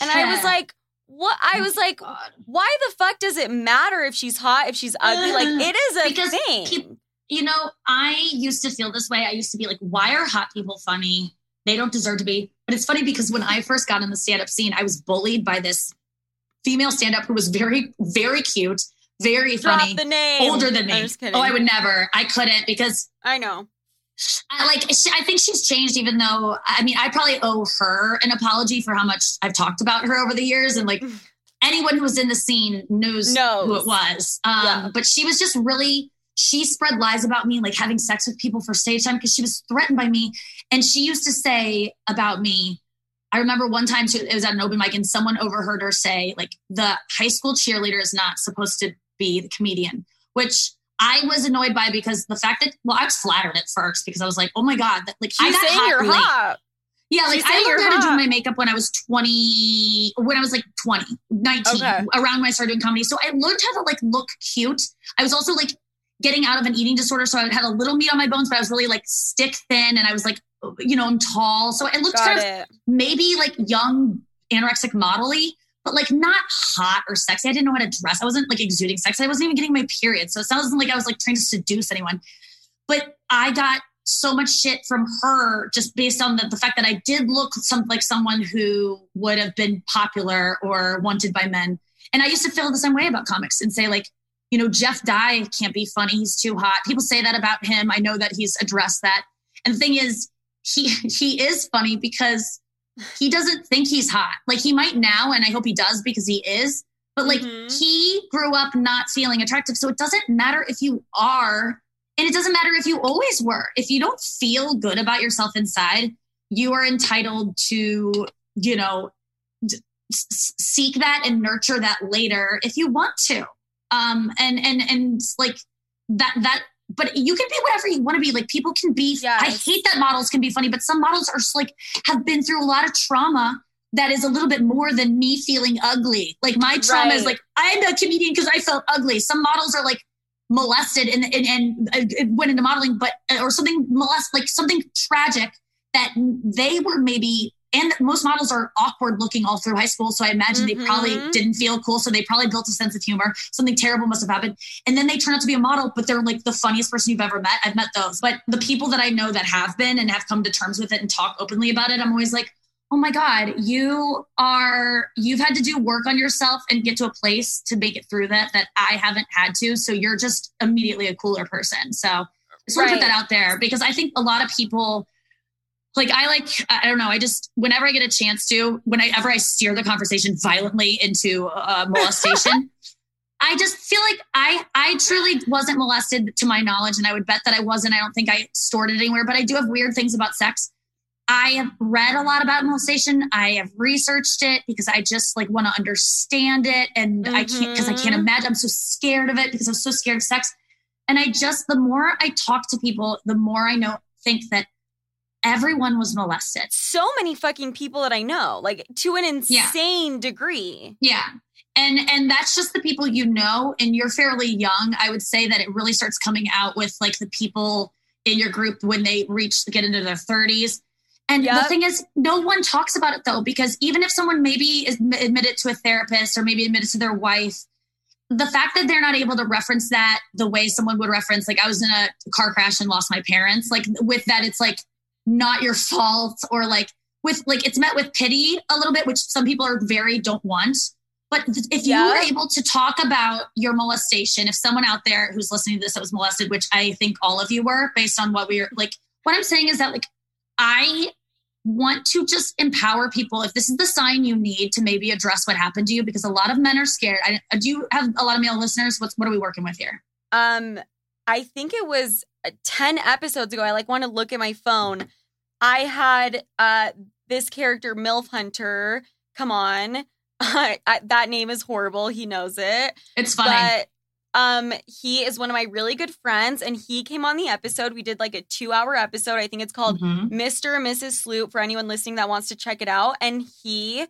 And yeah. I was like, what I oh was like, God. why the fuck does it matter if she's hot, if she's ugly? Like it is a because thing. you know, I used to feel this way. I used to be like, why are hot people funny? They don't deserve to be. But it's funny because when I first got in the stand-up scene, I was bullied by this female stand-up who was very, very cute, very Drop funny, the name. older than me. Oh, I would never. I couldn't because I know. I like I think she's changed even though I mean I probably owe her an apology for how much I've talked about her over the years and like anyone who was in the scene knows, knows. who it was um, yeah. but she was just really she spread lies about me like having sex with people for stage time because she was threatened by me and she used to say about me I remember one time she, it was at an open mic and someone overheard her say like the high school cheerleader is not supposed to be the comedian which I was annoyed by because the fact that well, I was flattered at first because I was like, oh my god, that, like She's I got saying hot you're late. hot. Yeah, like I learned how to do my makeup when I was 20, when I was like 20, 19, okay. around when I started doing comedy. So I learned how to like look cute. I was also like getting out of an eating disorder. So I had a little meat on my bones, but I was really like stick thin and I was like, you know, I'm tall. So I looked Got kind it. of maybe like young anorexic modelly, but like not hot or sexy. I didn't know how to dress. I wasn't like exuding sex. I wasn't even getting my period. So it sounds like I was like trying to seduce anyone. But I got so much shit from her just based on the, the fact that I did look some, like someone who would have been popular or wanted by men. And I used to feel the same way about comics and say, like, you know, Jeff Dye can't be funny. He's too hot. People say that about him. I know that he's addressed that. And the thing is, he he is funny because he doesn't think he's hot. Like he might now, and I hope he does because he is. But like mm-hmm. he grew up not feeling attractive. So it doesn't matter if you are and it doesn't matter if you always were. If you don't feel good about yourself inside, you are entitled to, you know, seek that and nurture that later if you want to. Um, and and and like that that but you can be whatever you want to be. Like people can be. Yes. I hate that models can be funny, but some models are like have been through a lot of trauma that is a little bit more than me feeling ugly. Like my trauma right. is like I'm a comedian because I felt ugly. Some models are like molested and, and, and uh, went into modeling, but uh, or something molest like something tragic that they were maybe. And most models are awkward looking all through high school. So I imagine mm-hmm. they probably mm-hmm. didn't feel cool. So they probably built a sense of humor. Something terrible must have happened. And then they turn out to be a model, but they're like the funniest person you've ever met. I've met those. But the people that I know that have been and have come to terms with it and talk openly about it, I'm always like, oh my God, you are, you've had to do work on yourself and get to a place to make it through that, that I haven't had to. So you're just immediately a cooler person. So just want to put that out there because I think a lot of people, like I like, I don't know, I just, whenever I get a chance to, whenever I steer the conversation violently into uh, molestation, I just feel like I I truly wasn't molested to my knowledge, and I would bet that I wasn't. I don't think I stored it anywhere, but I do have weird things about sex. I have read a lot about molestation. I have researched it because I just like want to understand it. And mm-hmm. I can't because I can't mm-hmm. imagine. I'm so scared of it because I'm so scared of sex. And I just the more I talk to people, the more I know think that everyone was molested. So many fucking people that I know, like to an insane yeah. degree. Yeah. And and that's just the people you know and you're fairly young. I would say that it really starts coming out with like the people in your group when they reach get into their 30s and yep. the thing is, no one talks about it though, because even if someone maybe is admitted to a therapist or maybe admitted to their wife, the fact that they're not able to reference that the way someone would reference, like I was in a car crash and lost my parents, like with that, it's like not your fault or like with like it's met with pity a little bit, which some people are very don't want. But if you were able to talk about your molestation, if someone out there who's listening to this that was molested, which I think all of you were based on what we are like, what I'm saying is that like I want to just empower people. If this is the sign you need to maybe address what happened to you because a lot of men are scared. I, do you have a lot of male listeners? What's what are we working with here? Um i think it was 10 episodes ago i like want to look at my phone i had uh this character milf hunter come on I, that name is horrible he knows it it's funny but um, he is one of my really good friends, and he came on the episode. We did like a two hour episode. I think it's called mm-hmm. Mr. and Mrs. Sloop for anyone listening that wants to check it out. And he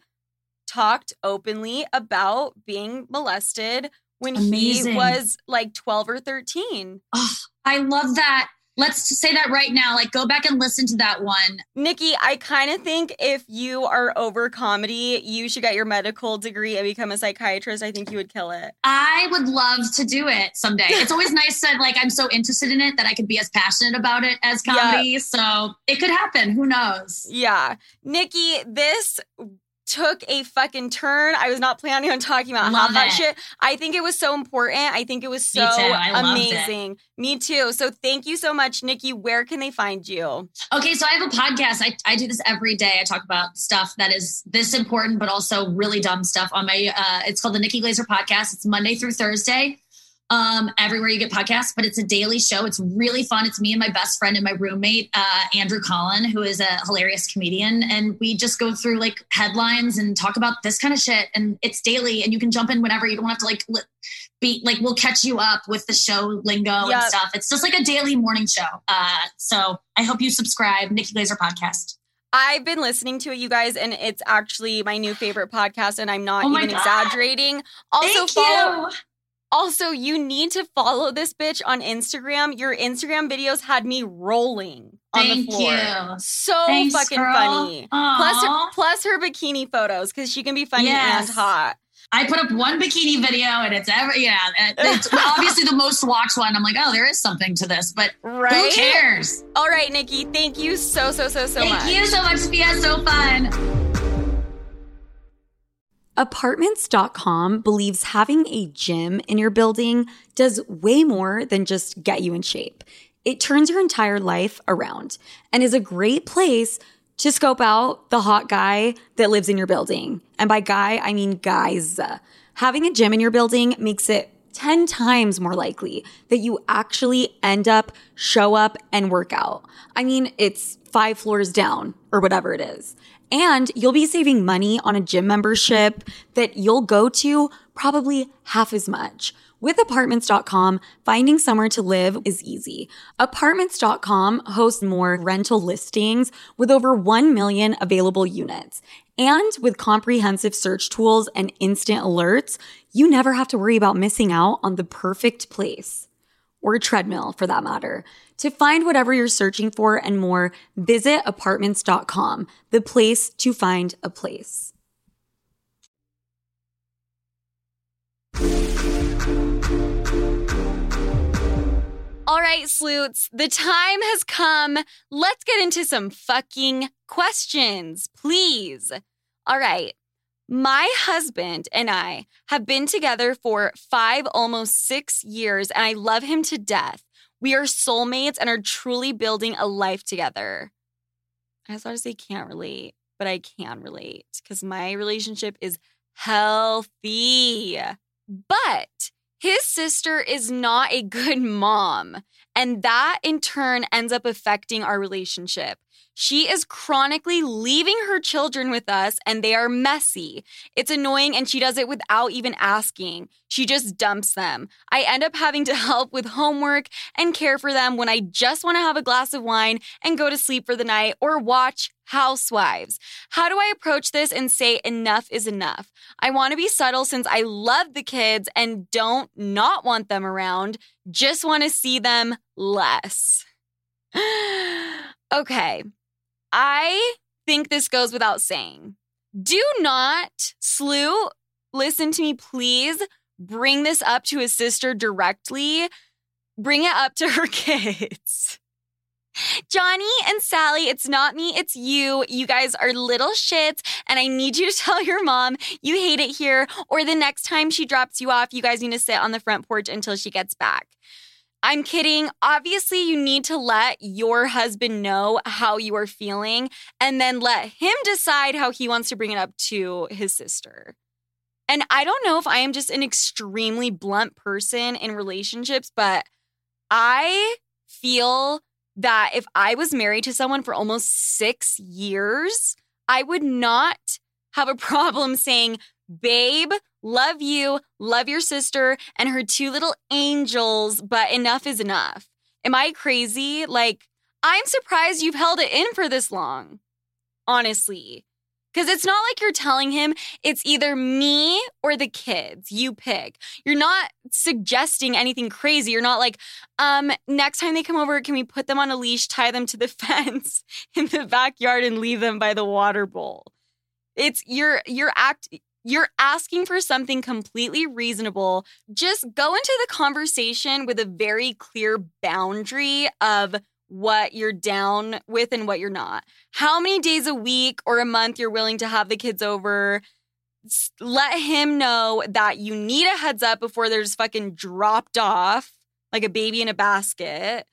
talked openly about being molested when Amazing. he was like 12 or 13. Oh, I love that. Let's say that right now. Like, go back and listen to that one. Nikki, I kind of think if you are over comedy, you should get your medical degree and become a psychiatrist. I think you would kill it. I would love to do it someday. it's always nice that, like, I'm so interested in it that I could be as passionate about it as comedy. Yeah. So it could happen. Who knows? Yeah. Nikki, this took a fucking turn. I was not planning on talking about Love that shit. I think it was so important. I think it was so amazing. Me too. So thank you so much, Nikki. Where can they find you? Okay, so I have a podcast. I, I do this every day. I talk about stuff that is this important, but also really dumb stuff on my uh it's called the Nikki Glazer podcast. It's Monday through Thursday um, everywhere you get podcasts, but it's a daily show. It's really fun. It's me and my best friend and my roommate, uh, Andrew Collin, who is a hilarious comedian. And we just go through like headlines and talk about this kind of shit. And it's daily and you can jump in whenever. You don't have to like li- be like, we'll catch you up with the show lingo yep. and stuff. It's just like a daily morning show. Uh, so I hope you subscribe, Nikki Glazer podcast. I've been listening to it, you guys, and it's actually my new favorite podcast, and I'm not oh even God. exaggerating. Also, Thank follow. You. Also, you need to follow this bitch on Instagram. Your Instagram videos had me rolling on Thank the floor. You. So Thanks, fucking girl. funny. Aww. Plus, her, plus her bikini photos because she can be funny yes. and hot. I put up one bikini video and it's ever yeah, uh, it's obviously the most watched one. I'm like, oh, there is something to this, but right? who cares? All right, Nikki, thank you so so so so thank much. Thank you so much, Sofia. So fun. Apartments.com believes having a gym in your building does way more than just get you in shape. It turns your entire life around and is a great place to scope out the hot guy that lives in your building. And by guy, I mean guys. Having a gym in your building makes it 10 times more likely that you actually end up, show up, and work out. I mean, it's five floors down or whatever it is. And you'll be saving money on a gym membership that you'll go to probably half as much. With apartments.com, finding somewhere to live is easy. Apartments.com hosts more rental listings with over 1 million available units. And with comprehensive search tools and instant alerts, you never have to worry about missing out on the perfect place or treadmill for that matter. To find whatever you're searching for and more, visit apartments.com, the place to find a place. All right, sleuths, the time has come. Let's get into some fucking questions, please. All right. My husband and I have been together for five, almost six years, and I love him to death. We are soulmates and are truly building a life together. I was about to say can't relate, but I can relate because my relationship is healthy. But his sister is not a good mom. And that in turn ends up affecting our relationship. She is chronically leaving her children with us and they are messy. It's annoying and she does it without even asking. She just dumps them. I end up having to help with homework and care for them when I just want to have a glass of wine and go to sleep for the night or watch Housewives. How do I approach this and say enough is enough? I want to be subtle since I love the kids and don't not want them around, just want to see them less. okay. I think this goes without saying. Do not, Slew, listen to me, please. Bring this up to his sister directly. Bring it up to her kids. Johnny and Sally, it's not me, it's you. You guys are little shits, and I need you to tell your mom you hate it here, or the next time she drops you off, you guys need to sit on the front porch until she gets back. I'm kidding. Obviously, you need to let your husband know how you are feeling and then let him decide how he wants to bring it up to his sister. And I don't know if I am just an extremely blunt person in relationships, but I feel that if I was married to someone for almost six years, I would not have a problem saying, babe, love you, love your sister and her two little angels, but enough is enough. Am I crazy? Like, I'm surprised you've held it in for this long, honestly. Because it's not like you're telling him it's either me or the kids. You pick. You're not suggesting anything crazy. You're not like, um, next time they come over, can we put them on a leash, tie them to the fence in the backyard, and leave them by the water bowl? It's you're you're act you're asking for something completely reasonable. Just go into the conversation with a very clear boundary of what you're down with and what you're not. How many days a week or a month you're willing to have the kids over. Let him know that you need a heads up before they're just fucking dropped off like a baby in a basket.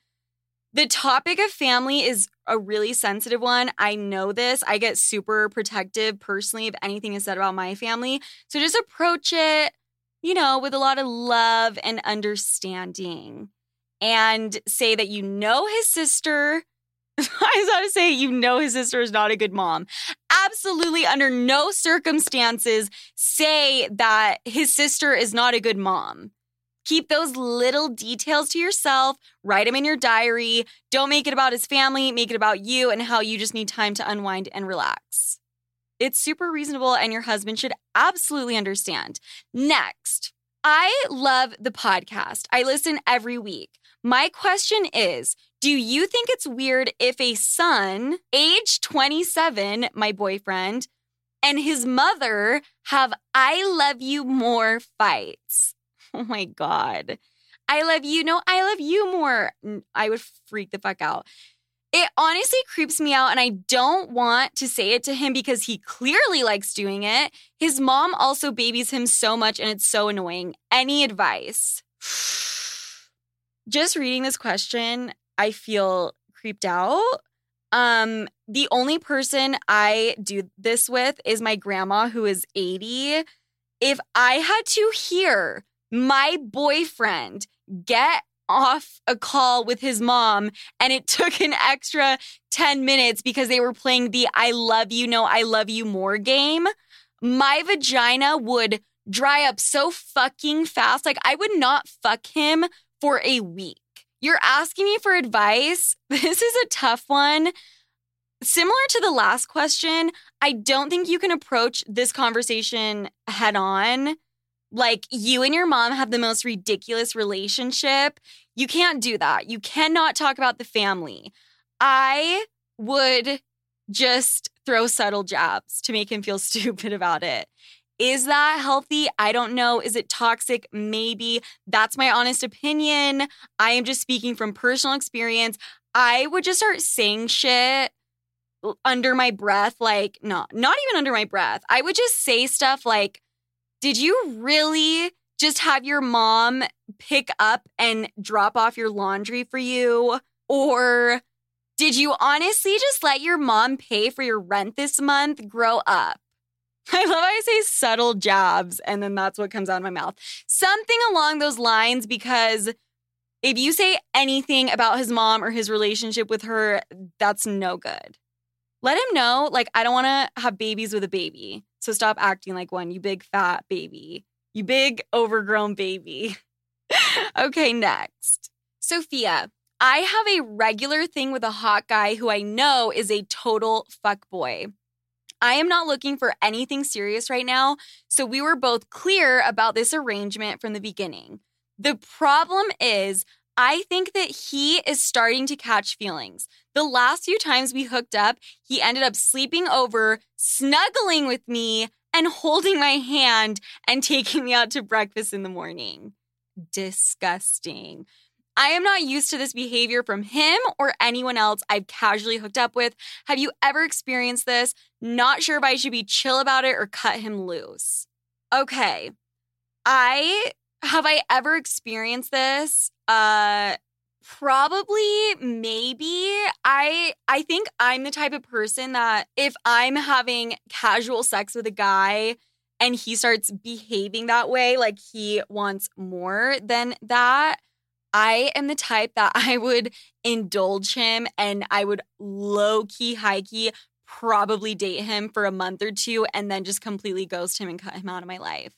The topic of family is a really sensitive one. I know this. I get super protective personally if anything is said about my family. So just approach it, you know, with a lot of love and understanding and say that you know his sister. I was about to say you know his sister is not a good mom. Absolutely, under no circumstances, say that his sister is not a good mom. Keep those little details to yourself, write them in your diary. Don't make it about his family, make it about you and how you just need time to unwind and relax. It's super reasonable, and your husband should absolutely understand. Next, I love the podcast. I listen every week. My question is Do you think it's weird if a son, age 27, my boyfriend, and his mother have I love you more fights? Oh my God. I love you. No, I love you more. I would freak the fuck out. It honestly creeps me out, and I don't want to say it to him because he clearly likes doing it. His mom also babies him so much, and it's so annoying. Any advice? Just reading this question, I feel creeped out. Um, the only person I do this with is my grandma, who is 80. If I had to hear my boyfriend get off a call with his mom and it took an extra 10 minutes because they were playing the I love you, no, I love you more game, my vagina would dry up so fucking fast. Like, I would not fuck him for a week. You're asking me for advice. This is a tough one. Similar to the last question, I don't think you can approach this conversation head on like you and your mom have the most ridiculous relationship. You can't do that. You cannot talk about the family. I would just throw subtle jabs to make him feel stupid about it. Is that healthy? I don't know. Is it toxic? Maybe. That's my honest opinion. I am just speaking from personal experience. I would just start saying shit under my breath, like, not, not even under my breath. I would just say stuff like, did you really just have your mom pick up and drop off your laundry for you? Or did you honestly just let your mom pay for your rent this month? Grow up. I love I say subtle jabs, and then that's what comes out of my mouth. Something along those lines, because if you say anything about his mom or his relationship with her, that's no good. Let him know, like, I don't want to have babies with a baby. So stop acting like one, you big fat baby. You big overgrown baby. okay, next. Sofia, I have a regular thing with a hot guy who I know is a total fuck boy. I am not looking for anything serious right now, so we were both clear about this arrangement from the beginning. The problem is, I think that he is starting to catch feelings. The last few times we hooked up, he ended up sleeping over, snuggling with me, and holding my hand and taking me out to breakfast in the morning. Disgusting. I am not used to this behavior from him or anyone else I've casually hooked up with. Have you ever experienced this? Not sure if I should be chill about it or cut him loose. Okay. I have I ever experienced this? Uh probably maybe i i think i'm the type of person that if i'm having casual sex with a guy and he starts behaving that way like he wants more than that i am the type that i would indulge him and i would low key high key probably date him for a month or two and then just completely ghost him and cut him out of my life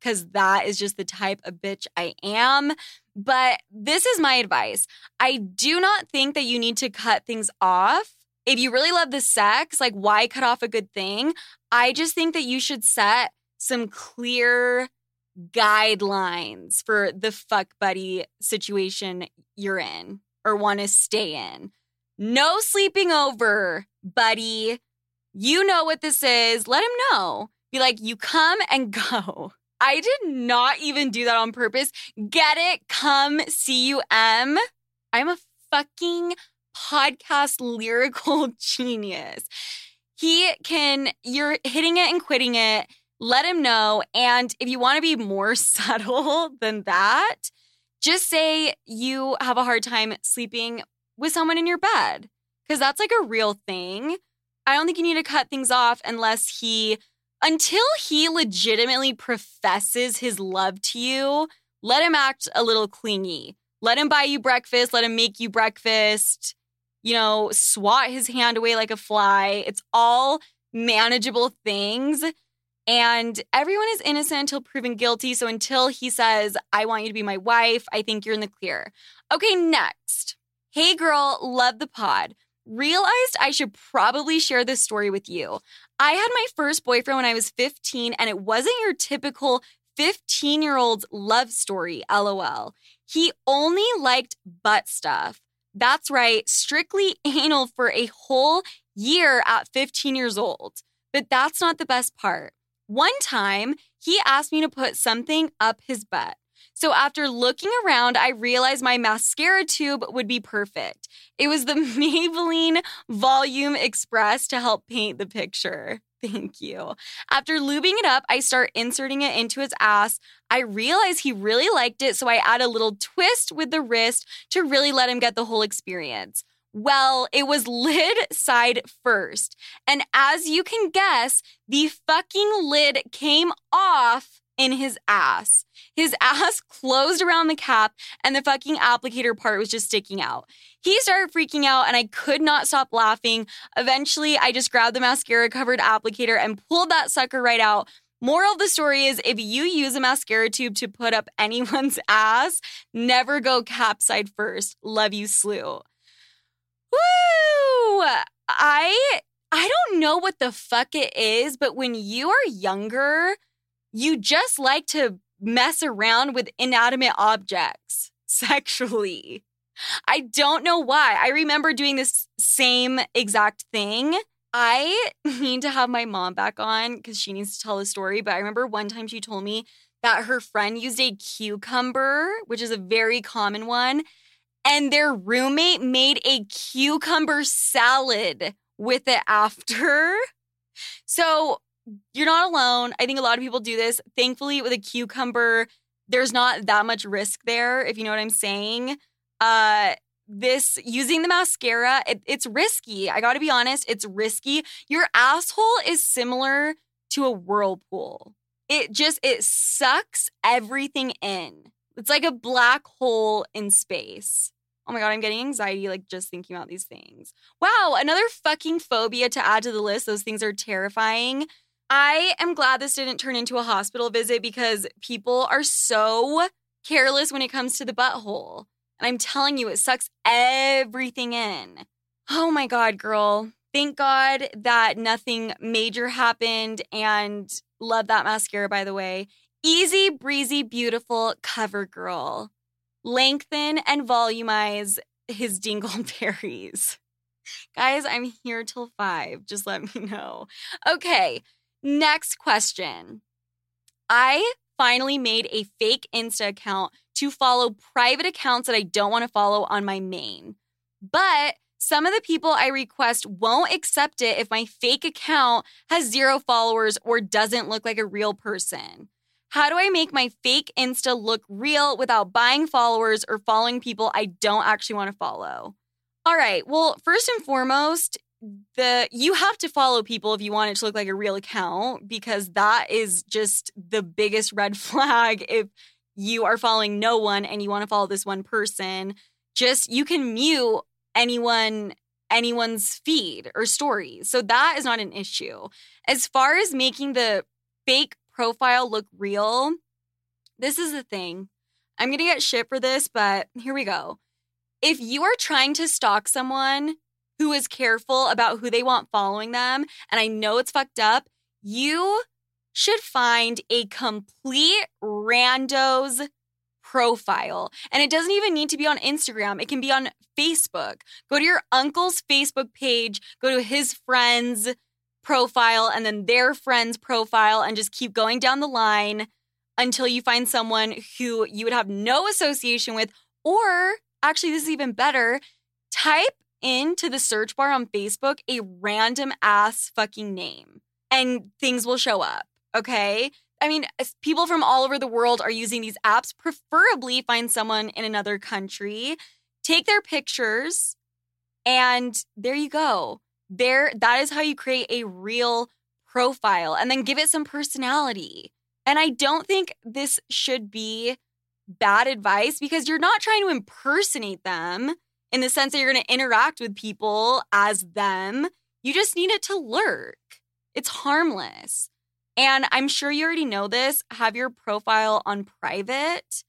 because that is just the type of bitch I am. But this is my advice. I do not think that you need to cut things off. If you really love the sex, like why cut off a good thing? I just think that you should set some clear guidelines for the fuck buddy situation you're in or want to stay in. No sleeping over, buddy. You know what this is. Let him know. Be like, you come and go. I did not even do that on purpose. Get it? Come C-U-M. I'm a fucking podcast lyrical genius. He can, you're hitting it and quitting it. Let him know. And if you want to be more subtle than that, just say you have a hard time sleeping with someone in your bed because that's like a real thing. I don't think you need to cut things off unless he until he legitimately professes his love to you, let him act a little clingy. Let him buy you breakfast, let him make you breakfast, you know, swat his hand away like a fly. It's all manageable things. And everyone is innocent until proven guilty. So until he says, I want you to be my wife, I think you're in the clear. Okay, next. Hey girl, love the pod. Realized I should probably share this story with you. I had my first boyfriend when I was 15, and it wasn't your typical 15 year old's love story, lol. He only liked butt stuff. That's right, strictly anal for a whole year at 15 years old. But that's not the best part. One time, he asked me to put something up his butt. So after looking around, I realized my mascara tube would be perfect. It was the Maybelline Volume Express to help paint the picture. Thank you. After lubing it up, I start inserting it into his ass. I realize he really liked it, so I add a little twist with the wrist to really let him get the whole experience. Well, it was lid side first. And as you can guess, the fucking lid came off in his ass. His ass closed around the cap and the fucking applicator part was just sticking out. He started freaking out and I could not stop laughing. Eventually, I just grabbed the mascara covered applicator and pulled that sucker right out. Moral of the story is if you use a mascara tube to put up anyone's ass, never go cap side first. Love you, slew. Woo! I I don't know what the fuck it is, but when you are younger, you just like to mess around with inanimate objects sexually. I don't know why. I remember doing this same exact thing. I need to have my mom back on because she needs to tell the story. But I remember one time she told me that her friend used a cucumber, which is a very common one, and their roommate made a cucumber salad with it after. So you're not alone. I think a lot of people do this. Thankfully, with a cucumber, there's not that much risk there, if you know what I'm saying. Uh, this using the mascara, it, it's risky. I gotta be honest, it's risky. Your asshole is similar to a whirlpool. It just it sucks everything in. It's like a black hole in space. Oh my God, I'm getting anxiety like just thinking about these things. Wow, another fucking phobia to add to the list. Those things are terrifying. I am glad this didn't turn into a hospital visit because people are so careless when it comes to the butthole. And I'm telling you, it sucks everything in. Oh my God, girl. Thank God that nothing major happened and love that mascara, by the way. Easy, breezy, beautiful cover girl lengthen and volumize his dingleberries. Guys, I'm here till five. Just let me know. Okay, next question. I finally made a fake Insta account to follow private accounts that I don't want to follow on my main. But some of the people I request won't accept it if my fake account has zero followers or doesn't look like a real person. How do I make my fake Insta look real without buying followers or following people I don't actually want to follow? All right. Well, first and foremost, the you have to follow people if you want it to look like a real account because that is just the biggest red flag if you are following no one and you want to follow this one person. Just you can mute anyone anyone's feed or stories. So that is not an issue. As far as making the fake profile look real, this is the thing. I'm going to get shit for this, but here we go. If you are trying to stalk someone who is careful about who they want following them, and I know it's fucked up, you should find a complete rando's profile. And it doesn't even need to be on Instagram, it can be on Facebook. Go to your uncle's Facebook page, go to his friends' profile and then their friend's profile and just keep going down the line until you find someone who you would have no association with. Or actually, this is even better type into the search bar on Facebook a random ass fucking name and things will show up. Okay. I mean, people from all over the world are using these apps. Preferably find someone in another country, take their pictures, and there you go there that is how you create a real profile and then give it some personality. And I don't think this should be bad advice because you're not trying to impersonate them in the sense that you're going to interact with people as them. You just need it to lurk. It's harmless. And I'm sure you already know this. Have your profile on private.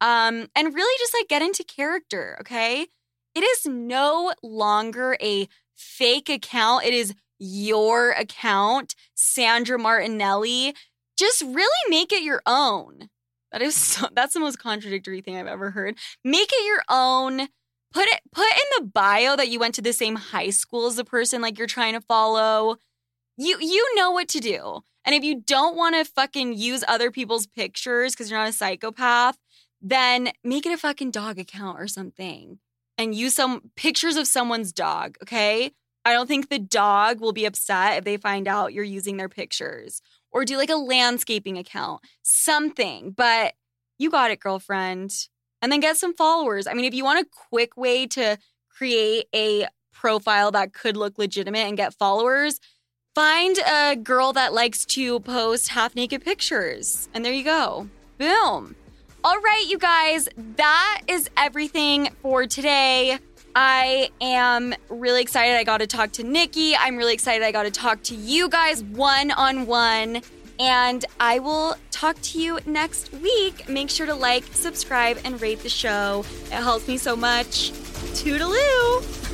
Um, and really just like get into character, okay? It is no longer a fake account. It is your account, Sandra Martinelli. Just really make it your own. That is so, that's the most contradictory thing I've ever heard. Make it your own. Put it put in the bio that you went to the same high school as the person like you're trying to follow. You you know what to do. And if you don't want to fucking use other people's pictures because you're not a psychopath, then make it a fucking dog account or something and use some pictures of someone's dog, okay? I don't think the dog will be upset if they find out you're using their pictures or do like a landscaping account, something. But you got it, girlfriend. And then get some followers. I mean, if you want a quick way to create a profile that could look legitimate and get followers, find a girl that likes to post half naked pictures. And there you go. Boom. All right, you guys, that is everything for today. I am really excited I got to talk to Nikki. I'm really excited I got to talk to you guys one on one. And I will talk to you next week. Make sure to like, subscribe, and rate the show. It helps me so much. Toodaloo!